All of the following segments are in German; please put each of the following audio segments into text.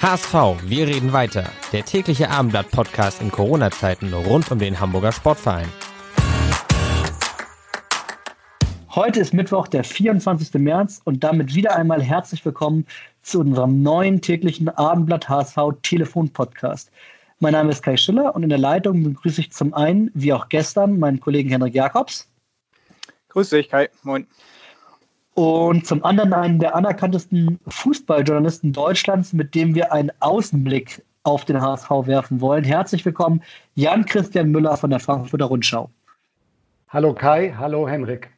HSV, wir reden weiter. Der tägliche Abendblatt-Podcast in Corona-Zeiten rund um den Hamburger Sportverein. Heute ist Mittwoch, der 24. März und damit wieder einmal herzlich willkommen zu unserem neuen täglichen Abendblatt HSV Telefon Podcast. Mein Name ist Kai Schiller und in der Leitung begrüße ich zum einen, wie auch gestern, meinen Kollegen Henrik Jakobs. Grüß dich, Kai. Moin. Und zum anderen einen der anerkanntesten Fußballjournalisten Deutschlands, mit dem wir einen Außenblick auf den HSV werfen wollen. Herzlich willkommen, Jan-Christian Müller von der Frankfurter Rundschau. Hallo Kai, hallo Henrik.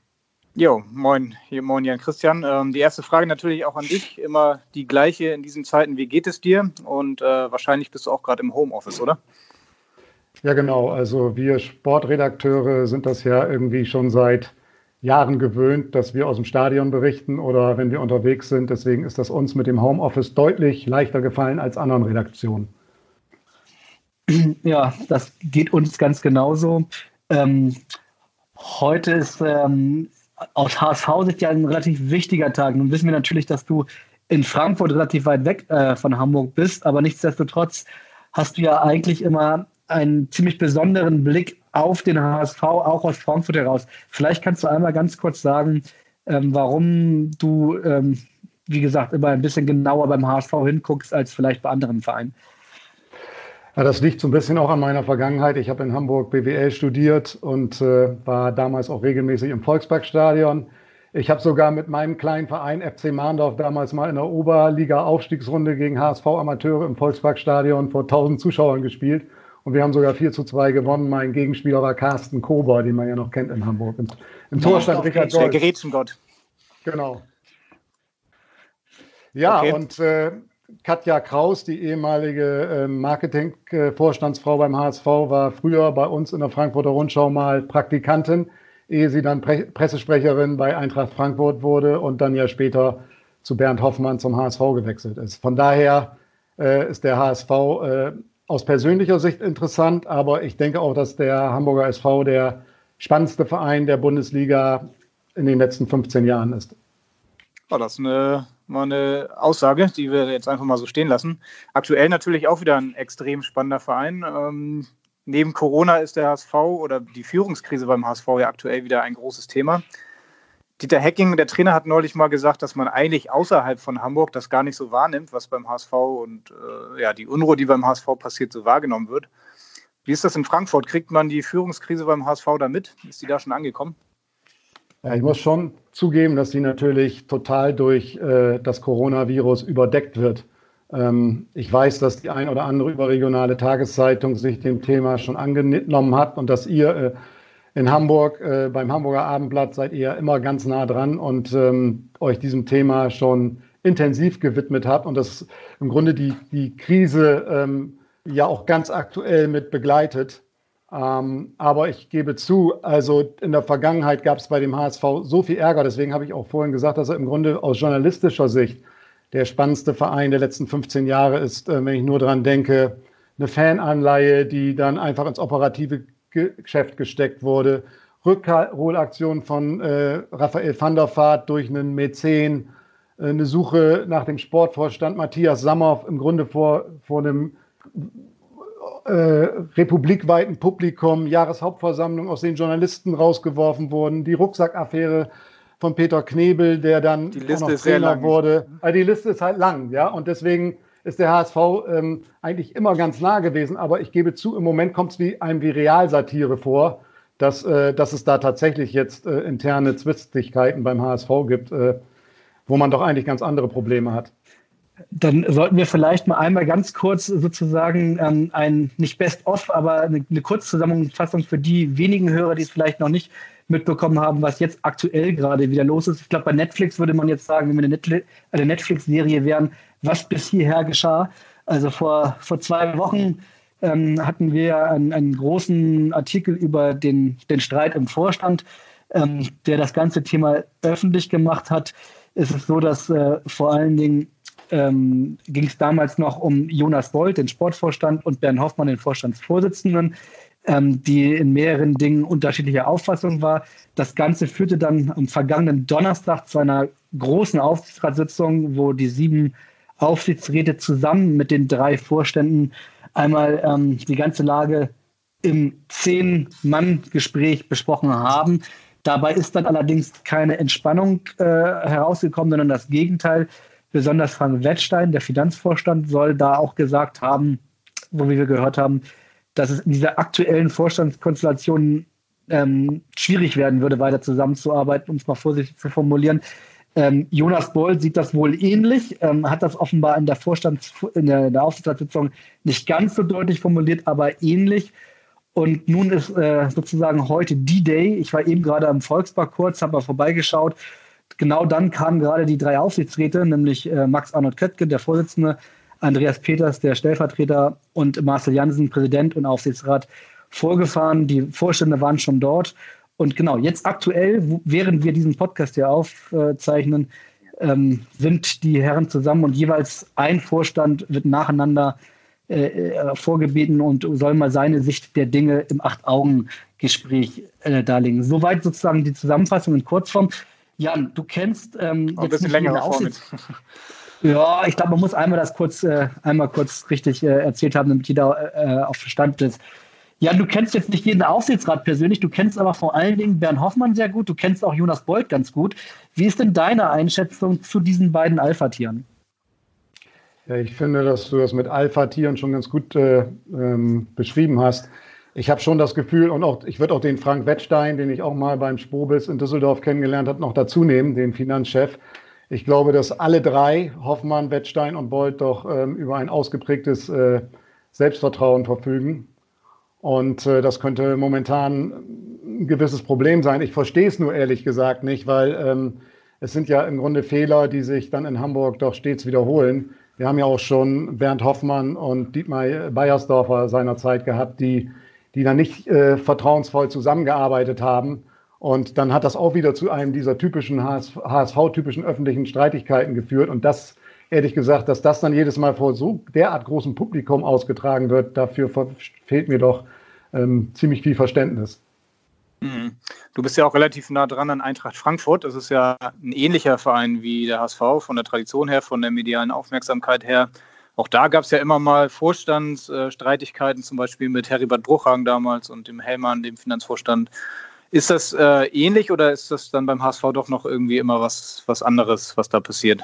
Jo, moin, hier moin Jan Christian. Ähm, die erste Frage natürlich auch an dich, immer die gleiche in diesen Zeiten. Wie geht es dir? Und äh, wahrscheinlich bist du auch gerade im Homeoffice, oder? Ja, genau. Also wir Sportredakteure sind das ja irgendwie schon seit Jahren gewöhnt, dass wir aus dem Stadion berichten oder wenn wir unterwegs sind. Deswegen ist das uns mit dem Homeoffice deutlich leichter gefallen als anderen Redaktionen. Ja, das geht uns ganz genauso. Ähm, heute ist ähm, aus HSV-Sicht ja ein relativ wichtiger Tag. Nun wissen wir natürlich, dass du in Frankfurt relativ weit weg äh, von Hamburg bist, aber nichtsdestotrotz hast du ja eigentlich immer einen ziemlich besonderen Blick auf den HSV, auch aus Frankfurt heraus. Vielleicht kannst du einmal ganz kurz sagen, ähm, warum du, ähm, wie gesagt, immer ein bisschen genauer beim HSV hinguckst als vielleicht bei anderen Vereinen. Ja, das liegt so ein bisschen auch an meiner Vergangenheit. Ich habe in Hamburg BWL studiert und äh, war damals auch regelmäßig im Volksparkstadion. Ich habe sogar mit meinem kleinen Verein FC Mahndorf damals mal in der Oberliga-Aufstiegsrunde gegen HSV-Amateure im Volksparkstadion vor 1000 Zuschauern gespielt. Und wir haben sogar 4 zu 2 gewonnen. Mein Gegenspieler war Carsten Kober, den man ja noch kennt in Hamburg. Im, im Tor stand Richard Der Gerätschengott. Genau. Ja, okay. und äh, Katja Kraus, die ehemalige äh, Marketing-Vorstandsfrau beim HSV, war früher bei uns in der Frankfurter Rundschau mal Praktikantin, ehe sie dann Pre Pressesprecherin bei Eintracht Frankfurt wurde und dann ja später zu Bernd Hoffmann zum HSV gewechselt ist. Von daher äh, ist der HSV äh, aus persönlicher Sicht interessant, aber ich denke auch, dass der Hamburger SV der spannendste Verein der Bundesliga in den letzten 15 Jahren ist. War das eine, mal eine Aussage, die wir jetzt einfach mal so stehen lassen. Aktuell natürlich auch wieder ein extrem spannender Verein. Ähm, neben Corona ist der HSV oder die Führungskrise beim HSV ja aktuell wieder ein großes Thema. Dieter Hecking, der Trainer, hat neulich mal gesagt, dass man eigentlich außerhalb von Hamburg das gar nicht so wahrnimmt, was beim HSV und äh, ja, die Unruhe, die beim HSV passiert, so wahrgenommen wird. Wie ist das in Frankfurt? Kriegt man die Führungskrise beim HSV da mit? Ist die da schon angekommen? Ja, ich muss schon zugeben, dass sie natürlich total durch äh, das Coronavirus überdeckt wird. Ähm, ich weiß, dass die ein oder andere überregionale Tageszeitung sich dem Thema schon angenommen hat und dass ihr äh, in Hamburg, äh, beim Hamburger Abendblatt seid ihr immer ganz nah dran und ähm, euch diesem Thema schon intensiv gewidmet habt und das im Grunde die, die Krise ähm, ja auch ganz aktuell mit begleitet. Ähm, aber ich gebe zu, also in der Vergangenheit gab es bei dem HSV so viel Ärger, deswegen habe ich auch vorhin gesagt, dass er im Grunde aus journalistischer Sicht der spannendste Verein der letzten 15 Jahre ist, äh, wenn ich nur daran denke, eine Fananleihe, die dann einfach ins operative Geschäft gesteckt wurde. Rückholaktion von äh, Raphael van der Vaart durch einen Mäzen, äh, eine Suche nach dem Sportvorstand Matthias Sammer im Grunde vor, vor einem äh, republikweiten Publikum, Jahreshauptversammlung, aus den Journalisten rausgeworfen wurden, die Rucksackaffäre von Peter Knebel, der dann die Liste auch noch Trainer wurde. Also die Liste ist halt lang, ja, und deswegen ist der HSV ähm, eigentlich immer ganz nah gewesen. Aber ich gebe zu, im Moment kommt es wie einem wie Realsatire vor, dass, äh, dass es da tatsächlich jetzt äh, interne Zwistigkeiten beim HSV gibt, äh, wo man doch eigentlich ganz andere Probleme hat. Dann sollten wir vielleicht mal einmal ganz kurz sozusagen ähm, ein, nicht Best-of, aber eine, eine Kurzzusammenfassung für die wenigen Hörer, die es vielleicht noch nicht mitbekommen haben, was jetzt aktuell gerade wieder los ist. Ich glaube, bei Netflix würde man jetzt sagen, wenn wir eine, eine Netflix-Serie wären, was bis hierher geschah. Also vor, vor zwei Wochen ähm, hatten wir einen, einen, großen Artikel über den, den Streit im Vorstand, ähm, der das ganze Thema öffentlich gemacht hat. Es ist so, dass äh, vor allen Dingen ähm, ging es damals noch um Jonas Bolt, den Sportvorstand, und Bernd Hoffmann, den Vorstandsvorsitzenden, ähm, die in mehreren Dingen unterschiedlicher Auffassung war. Das Ganze führte dann am vergangenen Donnerstag zu einer großen Aufsichtsratssitzung, wo die sieben Aufsichtsräte zusammen mit den drei Vorständen einmal ähm, die ganze Lage im Zehn-Mann-Gespräch besprochen haben. Dabei ist dann allerdings keine Entspannung äh, herausgekommen, sondern das Gegenteil. Besonders Frank Wettstein, der Finanzvorstand, soll da auch gesagt haben, wo wir gehört haben, dass es in dieser aktuellen Vorstandskonstellation ähm, schwierig werden würde, weiter zusammenzuarbeiten, um es mal vorsichtig zu formulieren. Ähm, Jonas Boll sieht das wohl ähnlich, ähm, hat das offenbar in der Vorstands in der, in der Aufsichtsratssitzung nicht ganz so deutlich formuliert, aber ähnlich. Und nun ist äh, sozusagen heute D-Day. Ich war eben gerade am Volkspark kurz, habe mal vorbeigeschaut. Genau dann kamen gerade die drei Aufsichtsräte, nämlich äh, Max Arnold Köttke, der Vorsitzende, Andreas Peters, der Stellvertreter und Marcel Jansen, Präsident und Aufsichtsrat, vorgefahren. Die Vorstände waren schon dort. Und genau, jetzt aktuell, während wir diesen Podcast hier aufzeichnen, ähm, sind die Herren zusammen und jeweils ein Vorstand wird nacheinander äh, äh, vorgebeten und soll mal seine Sicht der Dinge im Acht-Augen-Gespräch äh, darlegen. Soweit sozusagen die Zusammenfassung in Kurzform. Jan, du kennst ähm, ein bisschen länger. Ja, ich glaube, man muss einmal das kurz, äh, einmal kurz richtig äh, erzählt haben, damit jeder äh, auf Verstand ist. Ja, du kennst jetzt nicht jeden Aufsichtsrat persönlich, du kennst aber vor allen Dingen Bernd Hoffmann sehr gut, du kennst auch Jonas Beuth ganz gut. Wie ist denn deine Einschätzung zu diesen beiden Alpha-Tieren? Ja, ich finde, dass du das mit Alpha-Tieren schon ganz gut äh, ähm, beschrieben hast. Ich habe schon das Gefühl, und auch ich würde auch den Frank Wettstein, den ich auch mal beim Spobis in Düsseldorf kennengelernt habe, noch dazu nehmen, den Finanzchef. Ich glaube, dass alle drei, Hoffmann, Wettstein und Bolt, doch ähm, über ein ausgeprägtes äh, Selbstvertrauen verfügen. Und äh, das könnte momentan ein gewisses Problem sein. Ich verstehe es nur ehrlich gesagt nicht, weil ähm, es sind ja im Grunde Fehler, die sich dann in Hamburg doch stets wiederholen. Wir haben ja auch schon Bernd Hoffmann und Dietmar Beiersdorfer seinerzeit gehabt, die, die dann nicht äh, vertrauensvoll zusammengearbeitet haben. Und dann hat das auch wieder zu einem dieser typischen HSV-typischen öffentlichen Streitigkeiten geführt. Und das ehrlich gesagt, dass das dann jedes Mal vor so derart großem Publikum ausgetragen wird, dafür fehlt mir doch ähm, ziemlich viel Verständnis. Mhm. Du bist ja auch relativ nah dran an Eintracht Frankfurt. Das ist ja ein ähnlicher Verein wie der HSV von der Tradition her, von der medialen Aufmerksamkeit her. Auch da gab es ja immer mal Vorstandsstreitigkeiten, zum Beispiel mit Heribert Bruchhagen damals und dem Hellmann, dem Finanzvorstand. Ist das äh, ähnlich oder ist das dann beim HSV doch noch irgendwie immer was, was anderes, was da passiert?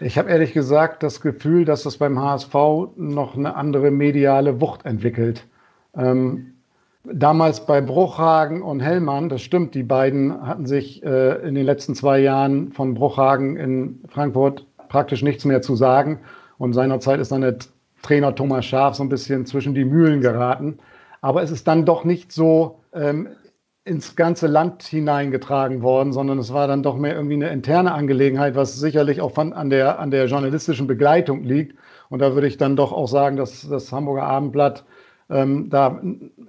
Ich habe ehrlich gesagt das Gefühl, dass es beim HSV noch eine andere mediale Wucht entwickelt. Ähm, damals bei Bruchhagen und Hellmann, das stimmt, die beiden hatten sich äh, in den letzten zwei Jahren von Bruchhagen in Frankfurt praktisch nichts mehr zu sagen. Und seinerzeit ist dann der Trainer Thomas Schaf so ein bisschen zwischen die Mühlen geraten. Aber es ist dann doch nicht so ähm, ins ganze Land hineingetragen worden, sondern es war dann doch mehr irgendwie eine interne Angelegenheit, was sicherlich auch von, an, der, an der journalistischen Begleitung liegt. Und da würde ich dann doch auch sagen, dass das Hamburger Abendblatt ähm, da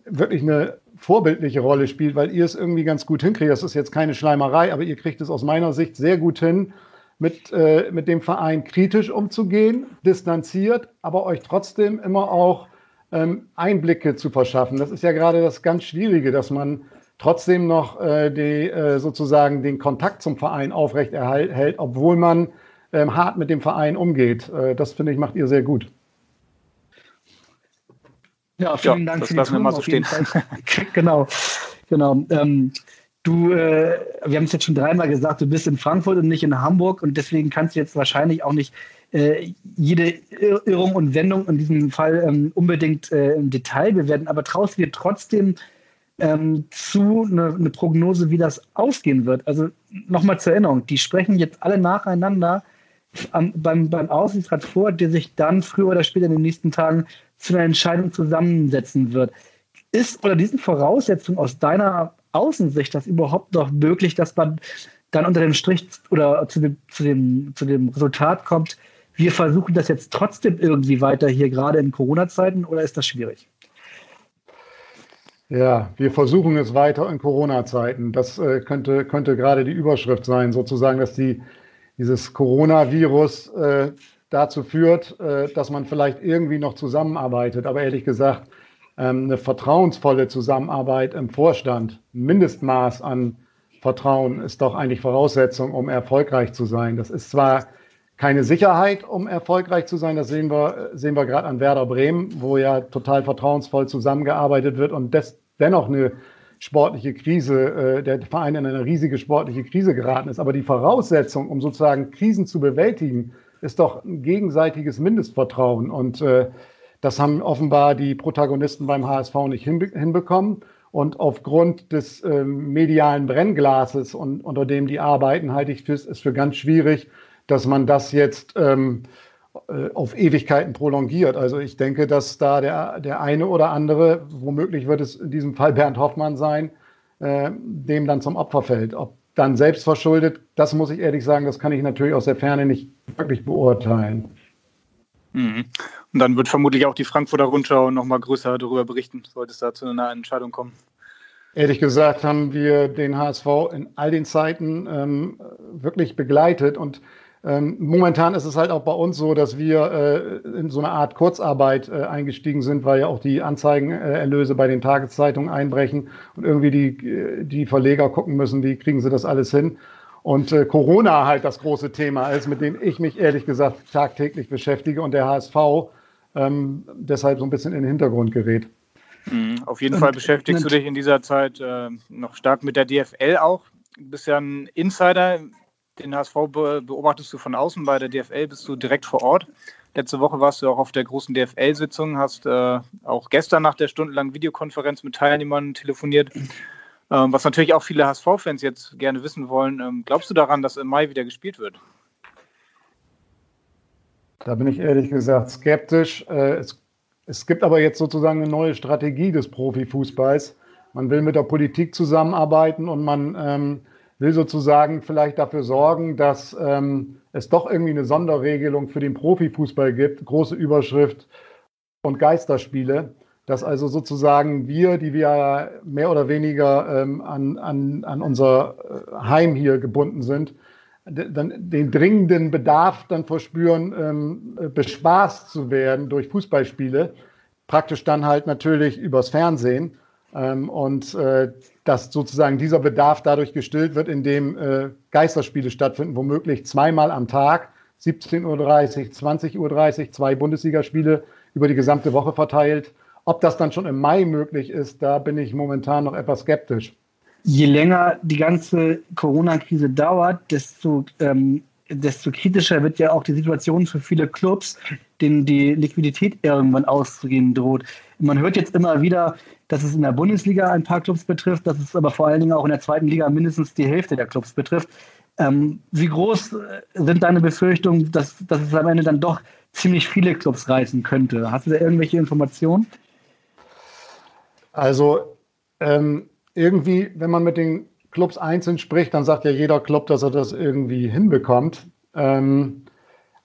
wirklich eine vorbildliche Rolle spielt, weil ihr es irgendwie ganz gut hinkriegt. Das ist jetzt keine Schleimerei, aber ihr kriegt es aus meiner Sicht sehr gut hin, mit, äh, mit dem Verein kritisch umzugehen, distanziert, aber euch trotzdem immer auch ähm, Einblicke zu verschaffen. Das ist ja gerade das ganz Schwierige, dass man trotzdem noch äh, die, äh, sozusagen den Kontakt zum Verein aufrechterhält, obwohl man ähm, hart mit dem Verein umgeht. Äh, das finde ich, macht ihr sehr gut. Ja, vielen ja, Dank das für die lassen wir mal so stehen. genau, genau. Ähm, du, äh, wir haben es jetzt schon dreimal gesagt, du bist in Frankfurt und nicht in Hamburg und deswegen kannst du jetzt wahrscheinlich auch nicht äh, jede Irrung und Wendung in diesem Fall ähm, unbedingt äh, im Detail bewerten, aber traust du dir trotzdem ähm, zu eine, eine, Prognose, wie das ausgehen wird. Also nochmal zur Erinnerung, die sprechen jetzt alle nacheinander am, beim, beim Aussichtsrat vor, der sich dann früher oder später in den nächsten Tagen zu einer Entscheidung zusammensetzen wird. ist unter diesen Voraussetzungen aus deiner Außensicht das überhaupt noch möglich, dass man dann unter dem Strich oder zu dem, zu dem, zu dem Resultat kommt, wir versuchen das jetzt trotzdem irgendwie weiter hier gerade in Corona-Zeiten oder ist das schwierig? Ja, wir versuchen es weiter in Corona-Zeiten. Das äh, könnte, könnte gerade die Überschrift sein, sozusagen, dass die, dieses Coronavirus äh, dazu führt, äh, dass man vielleicht irgendwie noch zusammenarbeitet. Aber ehrlich gesagt, ähm, eine vertrauensvolle Zusammenarbeit im Vorstand, Mindestmaß an Vertrauen ist doch eigentlich Voraussetzung, um erfolgreich zu sein. Das ist zwar keine Sicherheit, um erfolgreich zu sein. Das sehen wir, sehen wir gerade an Werder Bremen, wo ja total vertrauensvoll zusammengearbeitet wird und des, dennoch eine sportliche Krise, äh, der Verein in eine riesige sportliche Krise geraten ist. Aber die Voraussetzung, um sozusagen Krisen zu bewältigen, ist doch ein gegenseitiges Mindestvertrauen. Und äh, das haben offenbar die Protagonisten beim HSV nicht hinbe hinbekommen. Und aufgrund des äh, medialen Brennglases, und, unter dem die arbeiten, halte ich es für ganz schwierig, dass man das jetzt ähm, äh, auf Ewigkeiten prolongiert. Also ich denke, dass da der, der eine oder andere, womöglich wird es in diesem Fall Bernd Hoffmann sein, äh, dem dann zum Opfer fällt. Ob dann selbst verschuldet, das muss ich ehrlich sagen, das kann ich natürlich aus der Ferne nicht wirklich beurteilen. Mhm. Und dann wird vermutlich auch die Frankfurter Rundschau nochmal größer darüber berichten, sollte es da zu einer Entscheidung kommen. Ehrlich gesagt haben wir den HSV in all den Zeiten ähm, wirklich begleitet und ähm, momentan ist es halt auch bei uns so, dass wir äh, in so eine Art Kurzarbeit äh, eingestiegen sind, weil ja auch die Anzeigenerlöse bei den Tageszeitungen einbrechen und irgendwie die, die Verleger gucken müssen, wie kriegen sie das alles hin. Und äh, Corona halt das große Thema ist, mit dem ich mich ehrlich gesagt tagtäglich beschäftige und der HSV ähm, deshalb so ein bisschen in den Hintergrund gerät. Mhm, auf jeden Fall beschäftigst du dich in dieser Zeit äh, noch stark mit der DFL auch. Du bist ja ein Insider den HSV beobachtest du von außen, bei der DFL bist du direkt vor Ort. Letzte Woche warst du auch auf der großen DFL-Sitzung, hast äh, auch gestern nach der stundenlangen Videokonferenz mit Teilnehmern telefoniert. Ähm, was natürlich auch viele HSV-Fans jetzt gerne wissen wollen. Ähm, glaubst du daran, dass im Mai wieder gespielt wird? Da bin ich ehrlich gesagt skeptisch. Äh, es, es gibt aber jetzt sozusagen eine neue Strategie des Profifußballs. Man will mit der Politik zusammenarbeiten und man ähm, will sozusagen vielleicht dafür sorgen, dass ähm, es doch irgendwie eine Sonderregelung für den Profifußball gibt, große Überschrift und Geisterspiele, dass also sozusagen wir, die wir mehr oder weniger ähm, an, an, an unser äh, Heim hier gebunden sind, dann den dringenden Bedarf dann verspüren, ähm, bespaßt zu werden durch Fußballspiele, praktisch dann halt natürlich übers Fernsehen. Ähm, und äh, dass sozusagen dieser Bedarf dadurch gestillt wird, indem äh, Geisterspiele stattfinden, womöglich zweimal am Tag, 17.30 Uhr, 20.30 Uhr, zwei Bundesligaspiele über die gesamte Woche verteilt. Ob das dann schon im Mai möglich ist, da bin ich momentan noch etwas skeptisch. Je länger die ganze Corona-Krise dauert, desto ähm, desto kritischer wird ja auch die Situation für viele Clubs, denen die Liquidität irgendwann auszugehen droht. Man hört jetzt immer wieder, dass es in der Bundesliga ein paar Clubs betrifft, dass es aber vor allen Dingen auch in der zweiten Liga mindestens die Hälfte der Clubs betrifft. Ähm, wie groß äh, sind deine Befürchtungen, dass, dass es am Ende dann doch ziemlich viele Clubs reißen könnte? Hast du da irgendwelche Informationen? Also ähm, irgendwie, wenn man mit den Clubs einzeln spricht, dann sagt ja jeder Club, dass er das irgendwie hinbekommt. Ähm,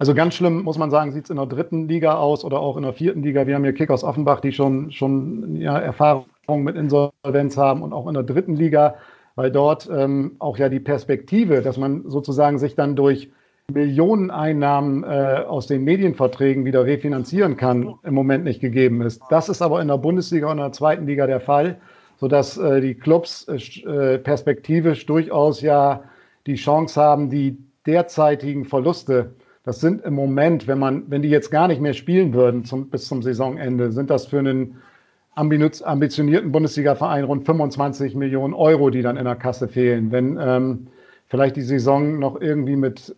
also ganz schlimm, muss man sagen, sieht es in der dritten Liga aus oder auch in der vierten Liga. Wir haben hier Kickers Offenbach, die schon, schon ja, Erfahrung mit Insolvenz haben und auch in der dritten Liga, weil dort ähm, auch ja die Perspektive, dass man sozusagen sich dann durch Millioneneinnahmen äh, aus den Medienverträgen wieder refinanzieren kann, im Moment nicht gegeben ist. Das ist aber in der Bundesliga und in der zweiten Liga der Fall sodass äh, die Clubs äh, perspektivisch durchaus ja die Chance haben, die derzeitigen Verluste, das sind im Moment, wenn man, wenn die jetzt gar nicht mehr spielen würden zum, bis zum Saisonende, sind das für einen ambitionierten Bundesliga-Verein rund 25 Millionen Euro, die dann in der Kasse fehlen. Wenn ähm, vielleicht die Saison noch irgendwie mit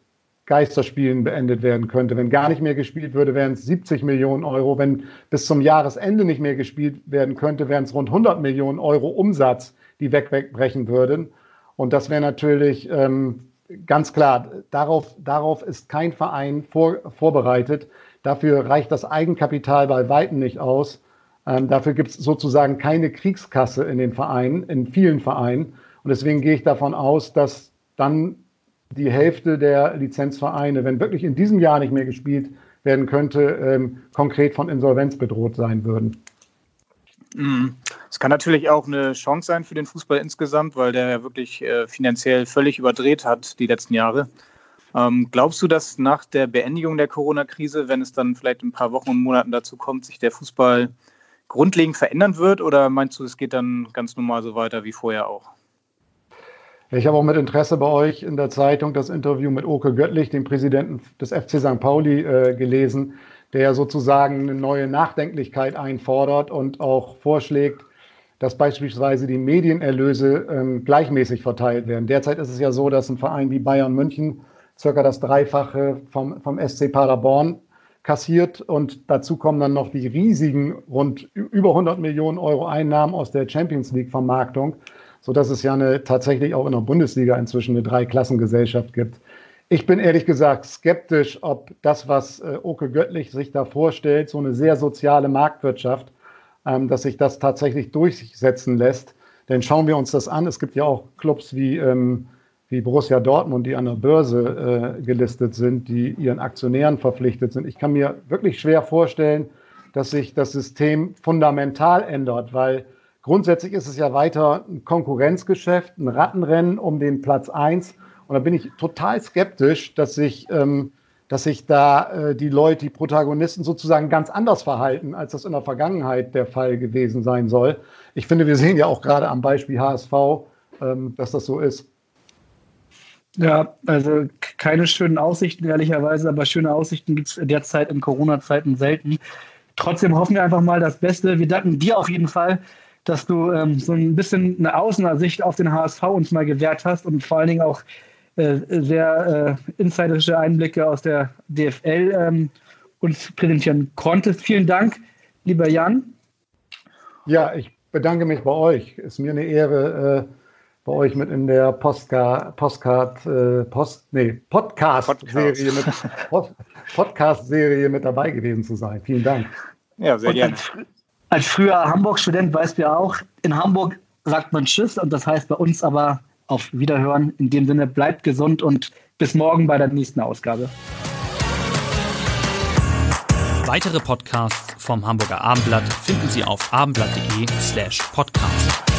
Geisterspielen beendet werden könnte. Wenn gar nicht mehr gespielt würde, wären es 70 Millionen Euro. Wenn bis zum Jahresende nicht mehr gespielt werden könnte, wären es rund 100 Millionen Euro Umsatz, die wegbrechen würden. Und das wäre natürlich ähm, ganz klar, darauf, darauf ist kein Verein vor, vorbereitet. Dafür reicht das Eigenkapital bei Weitem nicht aus. Ähm, dafür gibt es sozusagen keine Kriegskasse in den Vereinen, in vielen Vereinen. Und deswegen gehe ich davon aus, dass dann die Hälfte der Lizenzvereine, wenn wirklich in diesem Jahr nicht mehr gespielt werden könnte, ähm, konkret von Insolvenz bedroht sein würden. Mhm. Es kann natürlich auch eine Chance sein für den Fußball insgesamt, weil der ja wirklich äh, finanziell völlig überdreht hat die letzten Jahre. Ähm, glaubst du, dass nach der Beendigung der Corona-Krise, wenn es dann vielleicht in ein paar Wochen und Monaten dazu kommt, sich der Fußball grundlegend verändern wird? Oder meinst du, es geht dann ganz normal so weiter wie vorher auch? Ich habe auch mit Interesse bei euch in der Zeitung das Interview mit Oke Göttlich, dem Präsidenten des FC St. Pauli, äh, gelesen, der sozusagen eine neue Nachdenklichkeit einfordert und auch vorschlägt, dass beispielsweise die Medienerlöse ähm, gleichmäßig verteilt werden. Derzeit ist es ja so, dass ein Verein wie Bayern München circa das Dreifache vom, vom SC Paderborn kassiert und dazu kommen dann noch die riesigen rund über 100 Millionen Euro Einnahmen aus der Champions League Vermarktung so dass es ja eine, tatsächlich auch in der Bundesliga inzwischen eine Dreiklassengesellschaft gibt. Ich bin ehrlich gesagt skeptisch, ob das, was äh, Oke Göttlich sich da vorstellt, so eine sehr soziale Marktwirtschaft, ähm, dass sich das tatsächlich durchsetzen lässt. Denn schauen wir uns das an. Es gibt ja auch Clubs wie, ähm, wie Borussia Dortmund, die an der Börse äh, gelistet sind, die ihren Aktionären verpflichtet sind. Ich kann mir wirklich schwer vorstellen, dass sich das System fundamental ändert, weil Grundsätzlich ist es ja weiter ein Konkurrenzgeschäft, ein Rattenrennen um den Platz 1. Und da bin ich total skeptisch, dass sich, ähm, dass sich da äh, die Leute, die Protagonisten sozusagen ganz anders verhalten, als das in der Vergangenheit der Fall gewesen sein soll. Ich finde, wir sehen ja auch gerade am Beispiel HSV, ähm, dass das so ist. Ja, also keine schönen Aussichten, ehrlicherweise, aber schöne Aussichten gibt es derzeit in Corona-Zeiten selten. Trotzdem hoffen wir einfach mal das Beste. Wir danken dir auf jeden Fall dass du ähm, so ein bisschen eine Außensicht auf den HSV uns mal gewährt hast und vor allen Dingen auch sehr äh, insiderische Einblicke aus der DFL ähm, uns präsentieren konntest. Vielen Dank, lieber Jan. Ja, ich bedanke mich bei euch. Ist mir eine Ehre, äh, bei euch mit in der Postcard, Postcard, äh, Post, nee, Podcast-Serie mit, Podcast mit dabei gewesen zu sein. Vielen Dank. Ja, sehr gerne als früher Hamburg-Student weißt du ja auch, in Hamburg sagt man Tschüss und das heißt bei uns aber auf Wiederhören. In dem Sinne, bleibt gesund und bis morgen bei der nächsten Ausgabe. Weitere Podcasts vom Hamburger Abendblatt finden Sie auf abendblatt.de slash podcast.